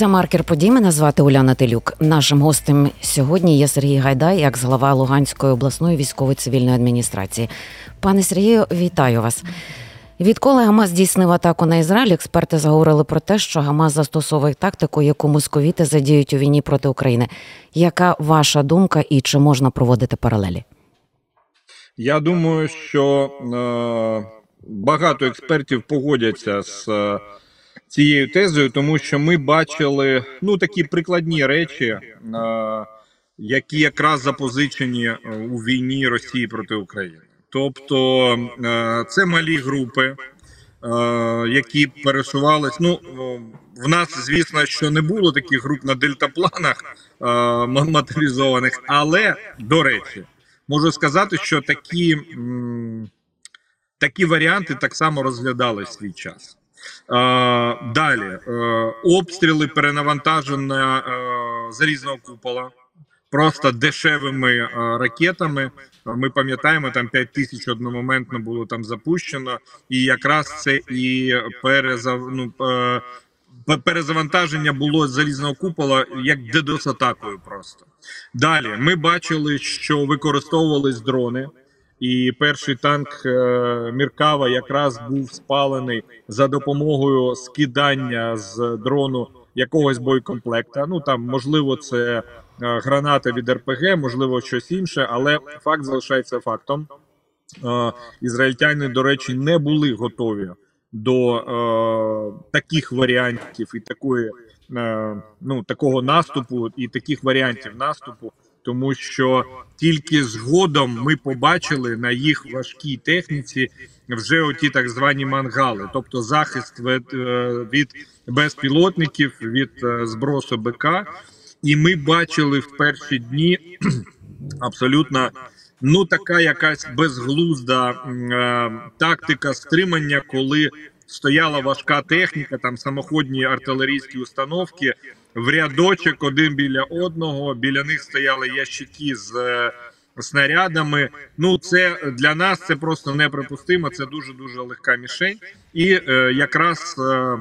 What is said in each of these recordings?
Це маркер подій. Мене звати Уляна Телюк. Нашим гостем сьогодні є Сергій Гайдай, як голова Луганської обласної військово-цивільної адміністрації. Пане Сергію, вітаю вас. Відколи Гамас здійснив атаку на Ізраїль, експерти заговорили про те, що Гамас застосовує тактику, яку московіти задіють у війні проти України. Яка ваша думка і чи можна проводити паралелі? Я думаю, що е, багато експертів погодяться з е, цією тезою, тому що ми бачили ну такі прикладні речі, е, які якраз запозичені е, у війні Росії проти України. Тобто е, це малі групи, які пересувались. Ну в нас, звісно, що не було таких груп на дельтапланах моторизованих, але до речі. Можу сказати, що такі, такі варіанти так само розглядали свій час. Е, далі е, обстріли перенавантаження е, залізного купола просто дешевими ракетами. Ми пам'ятаємо, там 5 тисяч одномоментно було там запущено, і якраз це і перезав... ну, перезавантаження було залізного купола як дедос-атакою просто. Далі ми бачили, що використовувались дрони, і перший танк е, Міркава якраз був спалений за допомогою скидання з дрону якогось боєкомплекта. Ну там можливо це е, граната від РПГ, можливо, щось інше, але факт залишається фактом. Е, Ізраїльтяни, до речі, не були готові до е, таких варіантів і такої е, ну такого наступу, і таких варіантів наступу, тому що тільки згодом ми побачили на їх важкій техніці вже оті так звані мангали, тобто захист від, е, від безпілотників, від е, збросу БК. І ми бачили в перші дні абсолютно ну така якась безглузда е, тактика стримання, коли стояла важка техніка, там самоходні артилерійські установки в рядочок один біля одного. Біля них стояли ящики з е, снарядами. Ну це для нас це просто неприпустимо. Це дуже дуже легка мішень, і е, якраз е,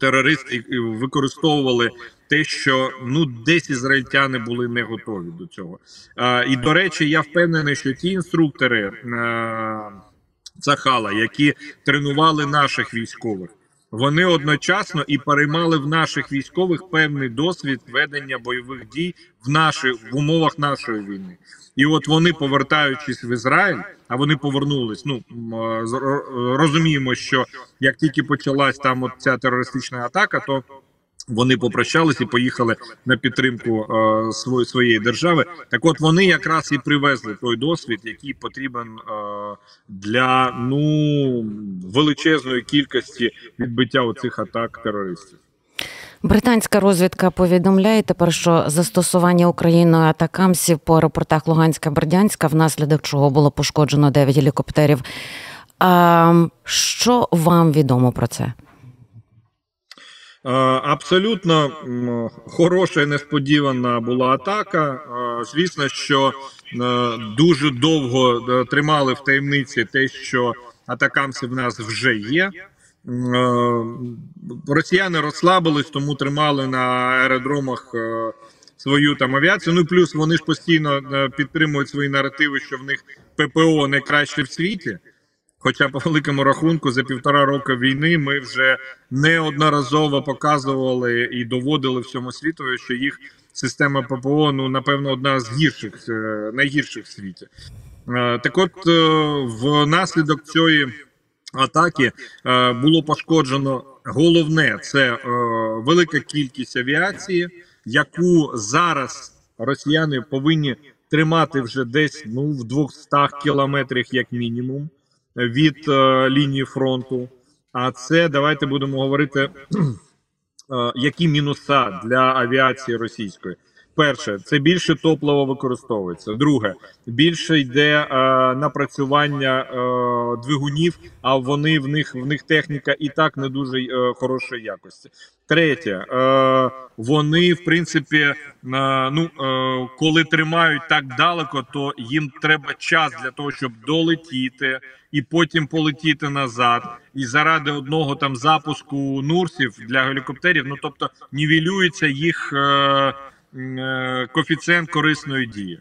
терористи е, використовували те, що ну десь ізраїльтяни були не готові до цього. А, і до речі, я впевнений, що ті інструктори а, Цахала, які тренували наших військових, вони одночасно і переймали в наших військових певний досвід ведення бойових дій в наші в умовах нашої війни. І от вони, повертаючись в Ізраїль, а вони повернулись. Ну розуміємо, що як тільки почалась там от ця терористична атака, то вони попрощались і поїхали на підтримку е, своєї держави. Так, от вони якраз і привезли той досвід, який потрібен е, для ну величезної кількості відбиття оцих атак терористів. Британська розвідка повідомляє тепер, що застосування Україною атакамсів по аеропортах Луганська Бердянська, внаслідок чого було пошкоджено 9 гелікоптерів. А, що вам відомо про це? Е, Абсолютно хороша і несподівана була атака. Е, Звісно, що е, дуже довго тримали в таємниці те, що атакамси в нас вже є. Росіяни розслабились, тому тримали на аеродромах свою там авіацію. Ну плюс вони ж постійно підтримують свої наративи, що в них ППО найкраще в світі. Хоча, по великому рахунку, за півтора року війни ми вже неодноразово показували і доводили всьому світові, що їх система ППО, ну напевно, одна з гірших, е, найгірших в світі. Е, Так, от е, внаслідок цієї атаки було пошкоджено головне це велика кількість авіації, яку зараз росіяни повинні тримати вже десь ну в 200 кілометрах, як мінімум від е, лінії фронту. А це давайте будемо говорити, е, які мінуса для авіації російської. Перше, це більше топливо використовується. Друге, більше йде е, напрацювання е, двигунів, а вони в них в них техніка і так не дуже е, хорошої якості. Третє, е, вони в принципі, е, ну е, коли тримають так далеко, то їм треба час для того, щоб долетіти і потім полетіти назад. І заради одного там запуску нурсів для гелікоптерів, ну тобто нівелюється їх. Е, Коефіцієнт корисної дії.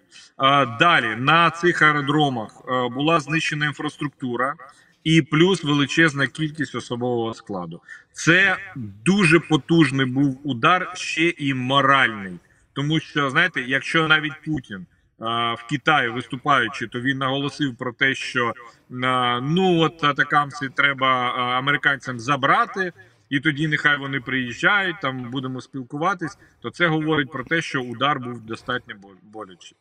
Далі на цих аеродромах е, була знищена інфраструктура і плюс величезна кількість особового складу. Це дуже потужний був удар, ще і моральний, тому що знаєте, якщо навіть Путін в Китаї виступаючи, то він наголосив про те, що а, ну от атакамці треба американцям забрати. І тоді нехай вони приїжджають, там будемо спілкуватись. То це говорить про те, що удар був достатньо бол- болячий.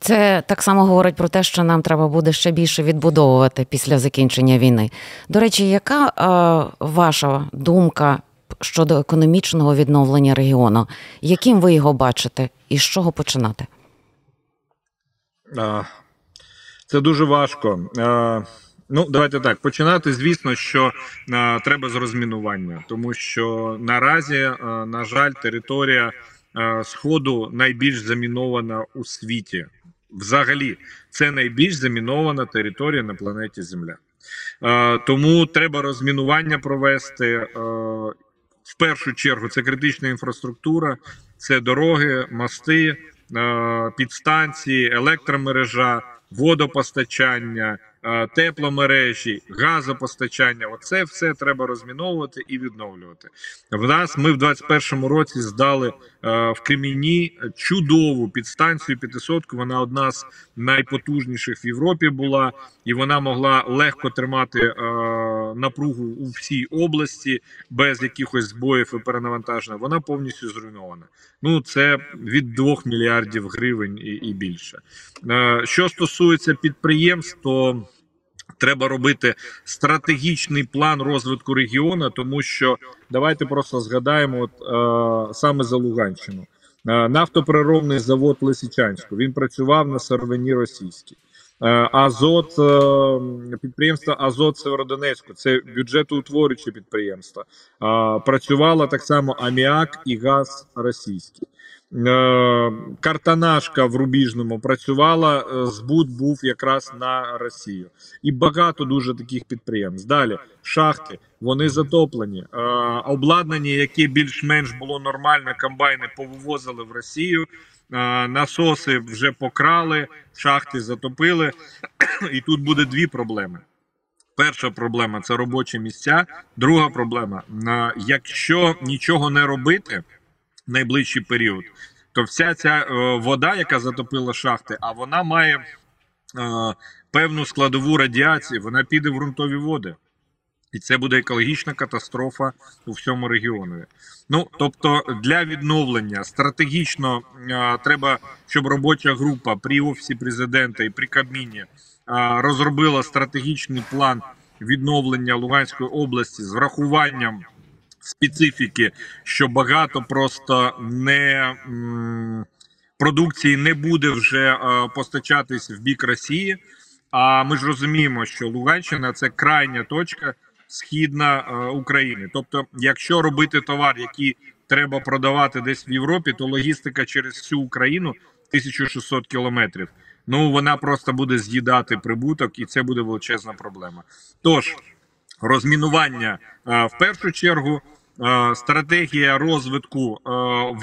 Це так само говорить про те, що нам треба буде ще більше відбудовувати після закінчення війни. До речі, яка е, ваша думка щодо економічного відновлення регіону? Яким ви його бачите, і з чого починати? Це дуже важко. А, Ну, давайте так. Починати, звісно, що а, треба з розмінування, тому що наразі, а, на жаль, територія а, Сходу найбільш замінована у світі. Взагалі, це найбільш замінована територія на планеті Земля. Е, тому треба розмінування провести. Е, в першу чергу це критична інфраструктура, це дороги, мости, е, підстанції, електромережа, водопостачання, е, тепломережі, газопостачання. Оце все треба розміновувати і відновлювати. В нас ми в 21-му році здали е, в Креміні чудову підстанцію 500 Вона одна з найпотужніших в Європі була, і вона могла легко тримати е, напругу у всій області без якихось збоїв і перенавантаження. Вона повністю зруйнована. Ну це від 2 мільярдів гривень і, більше. Е, що стосується підприємств, то Треба робити стратегічний план розвитку регіону, тому що давайте просто згадаємо от, е, саме за Луганщину. Е, нафтопереробний завод Лисичанську він працював на сировині російській. Е, Азот е, підприємство Азот Северодонецьку це бюджетоутворююче підприємство. Е, Працювала так само аміак і газ російський. Е, Картанашка в Рубіжному працювала, е, збут був якраз на Росію. І багато дуже таких підприємств. Далі шахти вони затоплені. Е, обладнання, яке більш-менш було нормально, комбайни повивозили в Росію. Насоси вже покрали, шахти затопили. І тут буде дві проблеми. Перша проблема це робочі місця. Друга проблема: якщо нічого не робити найближчий період, то вся ця е, вода, яка затопила шахти, а вона має е, певну складову радіації, вона піде в ґрунтові води. І це буде екологічна катастрофа у всьому регіонові. Ну тобто, для відновлення стратегічно е, треба, щоб робоча група при офісі президента і при Кабміні е, розробила стратегічний план відновлення Луганської області з врахуванням специфіки, що багато просто не продукції не буде вже е, постачатись в бік Росії. А ми ж розуміємо, що Луганщина це крайня точка східна е, України. Тобто, якщо робити товар, який треба продавати десь в Європі, то логістика через всю Україну 1600 кілометрів. Ну вона просто буде з'їдати прибуток, і це буде величезна проблема. Тож розмінування е, в першу чергу. Е, Стратегія розвитку е,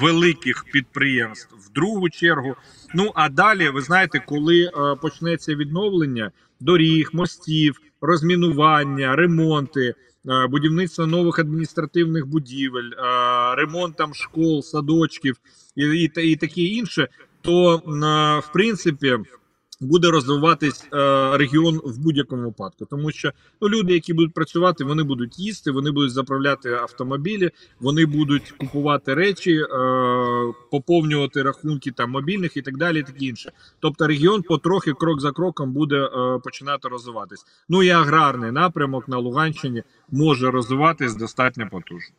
великих підприємств в другу чергу. Ну а далі, ви знаєте, коли е, почнеться відновлення доріг, мостів, розмінування, ремонти, будівництво нових адміністративних будівель, ремонт там школ, садочків і, і, і таке інше, то в принципі. Буде розвиватись е, регіон в будь-якому випадку, тому що ну, люди, які будуть працювати, вони будуть їсти, вони будуть заправляти автомобілі, вони будуть купувати речі, е, поповнювати рахунки там мобільних і так далі, і таке інше. Тобто регіон потрохи, крок за кроком, буде е, починати розвиватись. Ну і аграрний напрямок на Луганщині може розвиватись достатньо потужно.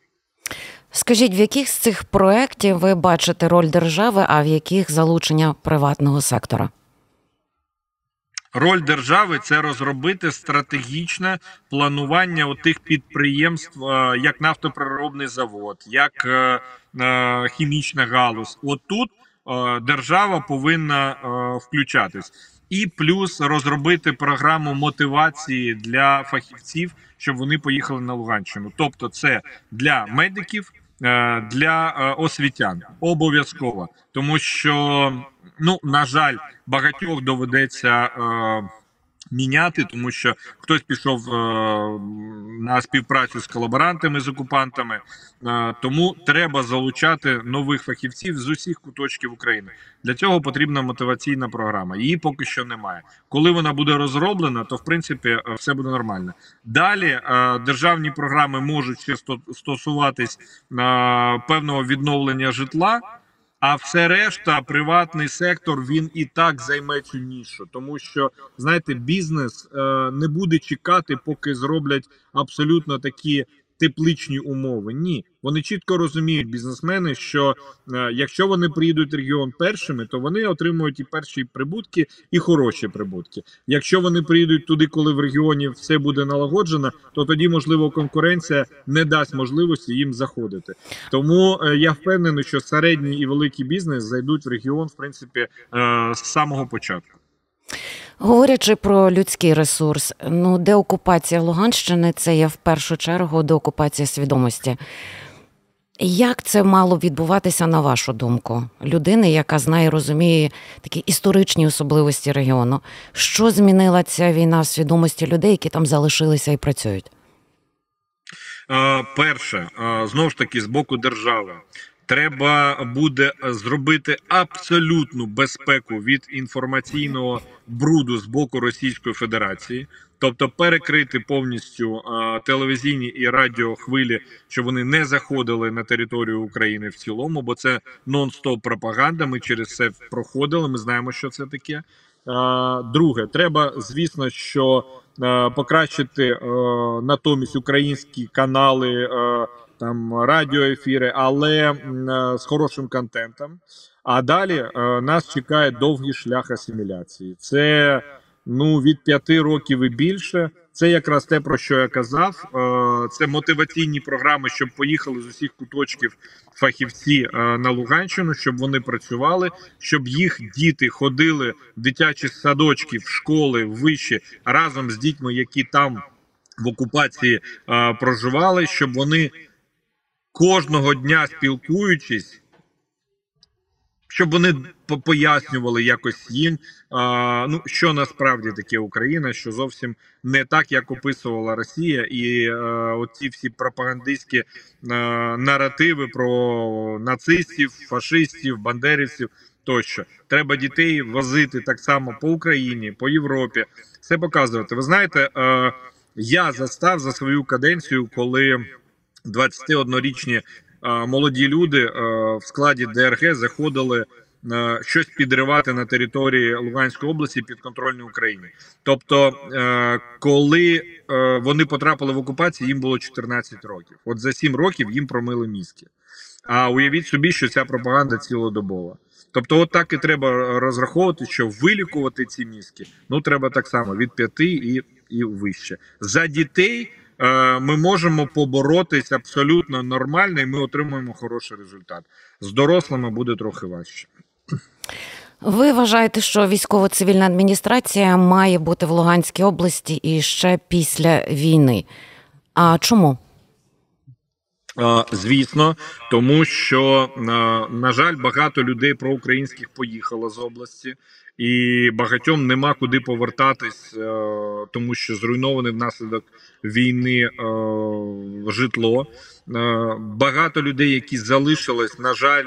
Скажіть, в яких з цих проєктів ви бачите роль держави, а в яких залучення приватного сектора? Роль держави це розробити стратегічне планування отих підприємств, е, як нафтопереробний завод, як е, е, хімічна галузь. Отут держава повинна включатись. І плюс розробити програму мотивації для фахівців, щоб вони поїхали на Луганщину. Тобто, це для медиків, для е, освітян. Обов'язково, тому що ну на жаль, багатьох доведеться е, міняти, тому що хтось пішов е, на співпрацю з колаборантами з окупантами. Е, тому треба залучати нових фахівців з усіх куточків України. Для цього потрібна мотиваційна програма. Її поки що немає. Коли вона буде розроблена, то в принципі е, все буде нормально. Далі е, державні програми можуть ще стосуватись е, певного відновлення житла. А все решта, приватний сектор, він і так займе цю нішу, тому що знаєте, бізнес е, не буде чекати, поки зроблять абсолютно такі тепличні умови. Ні, вони чітко розуміють бізнесмени, що е, якщо вони приїдуть в регіон першими, то вони отримують і перші прибутки, і хороші прибутки. Якщо вони приїдуть туди, коли в регіоні все буде налагоджено, то тоді можливо конкуренція не дасть можливості їм заходити. Тому е, я впевнений, що середній і великий бізнес зайдуть в регіон, в принципі, е, з самого початку. Говорячи про людський ресурс, ну деокупація Луганщини це є в першу чергу деокупація свідомості. Як це мало відбуватися на вашу думку, людини, яка знає розуміє такі історичні особливості регіону? Що змінила ця війна в свідомості людей, які там залишилися і працюють? Перше, знову ж таки, з боку держави. Треба буде зробити абсолютну безпеку від інформаційного бруду з боку Російської Федерації, тобто перекрити повністю е, телевізійні і радіохвилі, щоб вони не заходили на територію України в цілому, бо це нон-стоп пропаганда. Ми через це проходили. Ми знаємо, що це таке. Е, Друге, треба, звісно, що е, покращити е, натомість українські канали, е, там радіоефіри, але е, з хорошим контентом. А далі е, нас чекає довгий шлях асиміляції. Це ну від п'яти років і більше. Це якраз те, про що я казав. Е, Це мотиваційні програми, щоб поїхали з усіх куточків фахівці на Луганщину, щоб вони працювали, щоб їх діти ходили в дитячі садочки, в школи, в виші разом з дітьми, які там в окупації проживали, щоб вони кожного дня спілкуючись. Щоб вони пояснювали якось їм, а, ну що насправді таке Україна, що зовсім не так, як описувала Росія, і е, оці всі пропагандистські е, наративи про нацистів, фашистів, бандерівців тощо. Треба дітей возити так само по Україні, по Європі, все показувати. Ви знаєте, е, я застав за свою каденцію, коли 21-річні е, молоді люди в складі ДРГ заходили щось підривати на території Луганської області підконтрольної Україні. Тобто, е, коли е, вони потрапили в окупацію, їм було 14 років. От за 7 років їм промили мізки. А уявіть собі, що ця пропаганда цілодобова. Тобто, от так і треба розраховувати, що вилікувати ці мізки, ну треба так само від 5 і, і вище. За дітей ми можемо поборотись абсолютно нормально, і ми отримуємо хороший результат. З дорослими буде трохи важче. Ви вважаєте, що військово-цивільна адміністрація має бути в Луганській області і ще після війни? А чому? Звісно, тому що на жаль, багато людей проукраїнських поїхало з області, і багатьом нема куди повертатись, тому що зруйноване внаслідок війни житло. Багато людей, які залишились, на жаль,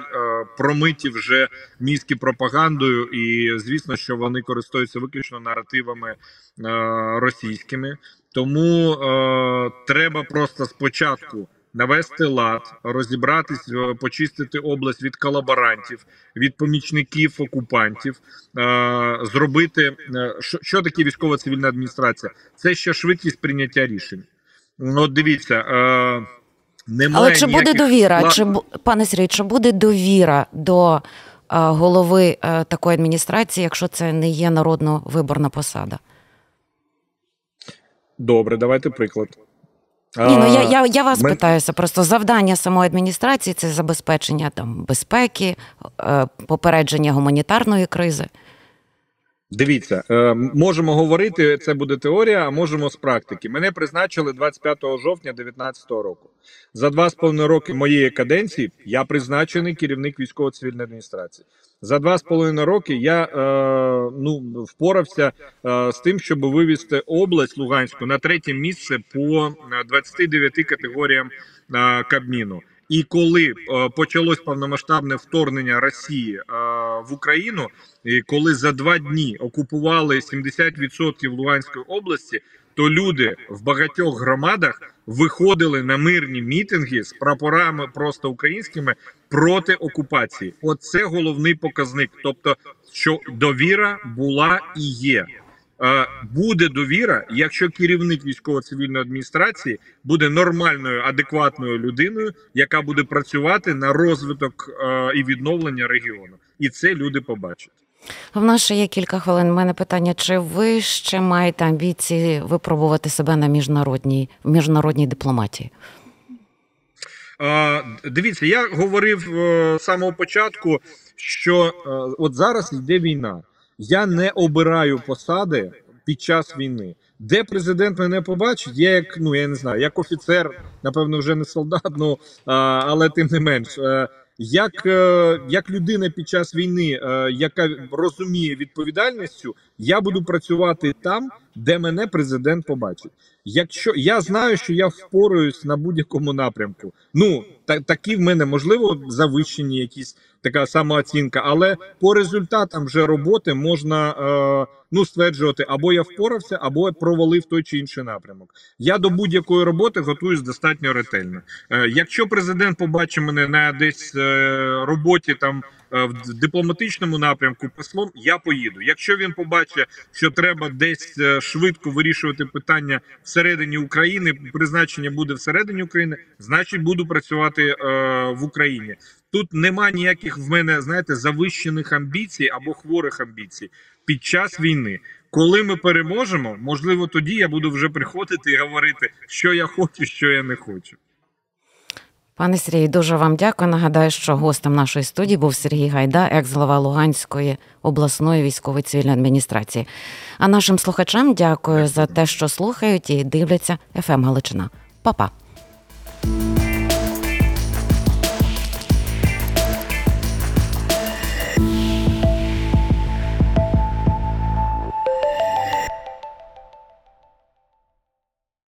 промиті вже мізки пропагандою, і звісно, що вони користуються виключно наративами російськими. Тому треба просто спочатку навести лад, розібратись, е, почистити область від колаборантів, від помічників окупантів, е, зробити е, що, таке військова цивільна адміністрація? Це ще швидкість прийняття рішень. Ну, От дивіться. Немає Але чи буде довіра? скла- Чи пане Сергію, чи буде довіра до голови такої адміністрації, якщо це не є народно виборна посада? Добре, давайте приклад. Ні, ну я, я, я вас мен- питаюся. Просто завдання самої адміністрації це забезпечення там безпеки, е, попередження гуманітарної кризи. Дивіться, е, можемо говорити, це буде теорія, а можемо з практики. Мене призначили 25 жовтня 2019 року. За два з половиною роки моєї каденції я призначений керівник військово-цивільної адміністрації. За два з половиною роки я е, ну, впорався е, з тим, щоб вивести область Луганську на третє місце по е, 29 категоріям е, Кабміну. І коли е, почалось повномасштабне вторгнення Росії е, в Україну, і коли за два дні окупували 70% Луганської області, то люди в багатьох громадах виходили на мирні мітинги з прапорами просто українськими проти окупації. Оце головний показник. Тобто, що довіра була і є. Е, Буде довіра, якщо керівник військово-цивільної адміністрації буде нормальною, адекватною людиною, яка буде працювати на розвиток е, і відновлення регіону, і це люди побачать. В нас ще є кілька хвилин. У мене питання: чи ви ще маєте амбіції випробувати себе на міжнародній міжнародній дипломатії? Дивіться, я говорив е, з самого початку, що е, от зараз йде війна. Я не обираю посади під час війни. Де президент мене побачить, я як ну я не знаю, як офіцер, напевно, вже не солдат, ну але тим не менш, е, як, е, як людина під час війни, е, яка розуміє відповідальністю, я буду працювати там, де мене президент побачить. Якщо я знаю, що я впораюсь на будь-якому напрямку, ну та, такі в мене можливо завищені якісь така самооцінка, але по результатам вже роботи можна е, ну стверджувати, або я впорався, або я провалив той чи інший напрямок. Я до будь-якої роботи готуюсь достатньо ретельно. Е, якщо президент побачить мене на десь е, роботі там. Е, В дипломатичному напрямку послом я поїду. Якщо він побачить, що треба десь е, швидко вирішувати питання всередині України, призначення буде всередині України, значить буду працювати е, в Україні. Тут нема ніяких в мене, знаєте, завищених амбіцій або хворих амбіцій під час війни. Коли ми переможемо, можливо, тоді я буду вже приходити і говорити, що я хочу, що я не хочу. Пане Сергій, дуже вам дякую. Нагадаю, що гостем нашої студії був Сергій Гайда, екс-голова Луганської обласної військової цивільної адміністрації. А нашим слухачам дякую за те, що слухають і дивляться ФМ Галичина. Па-па!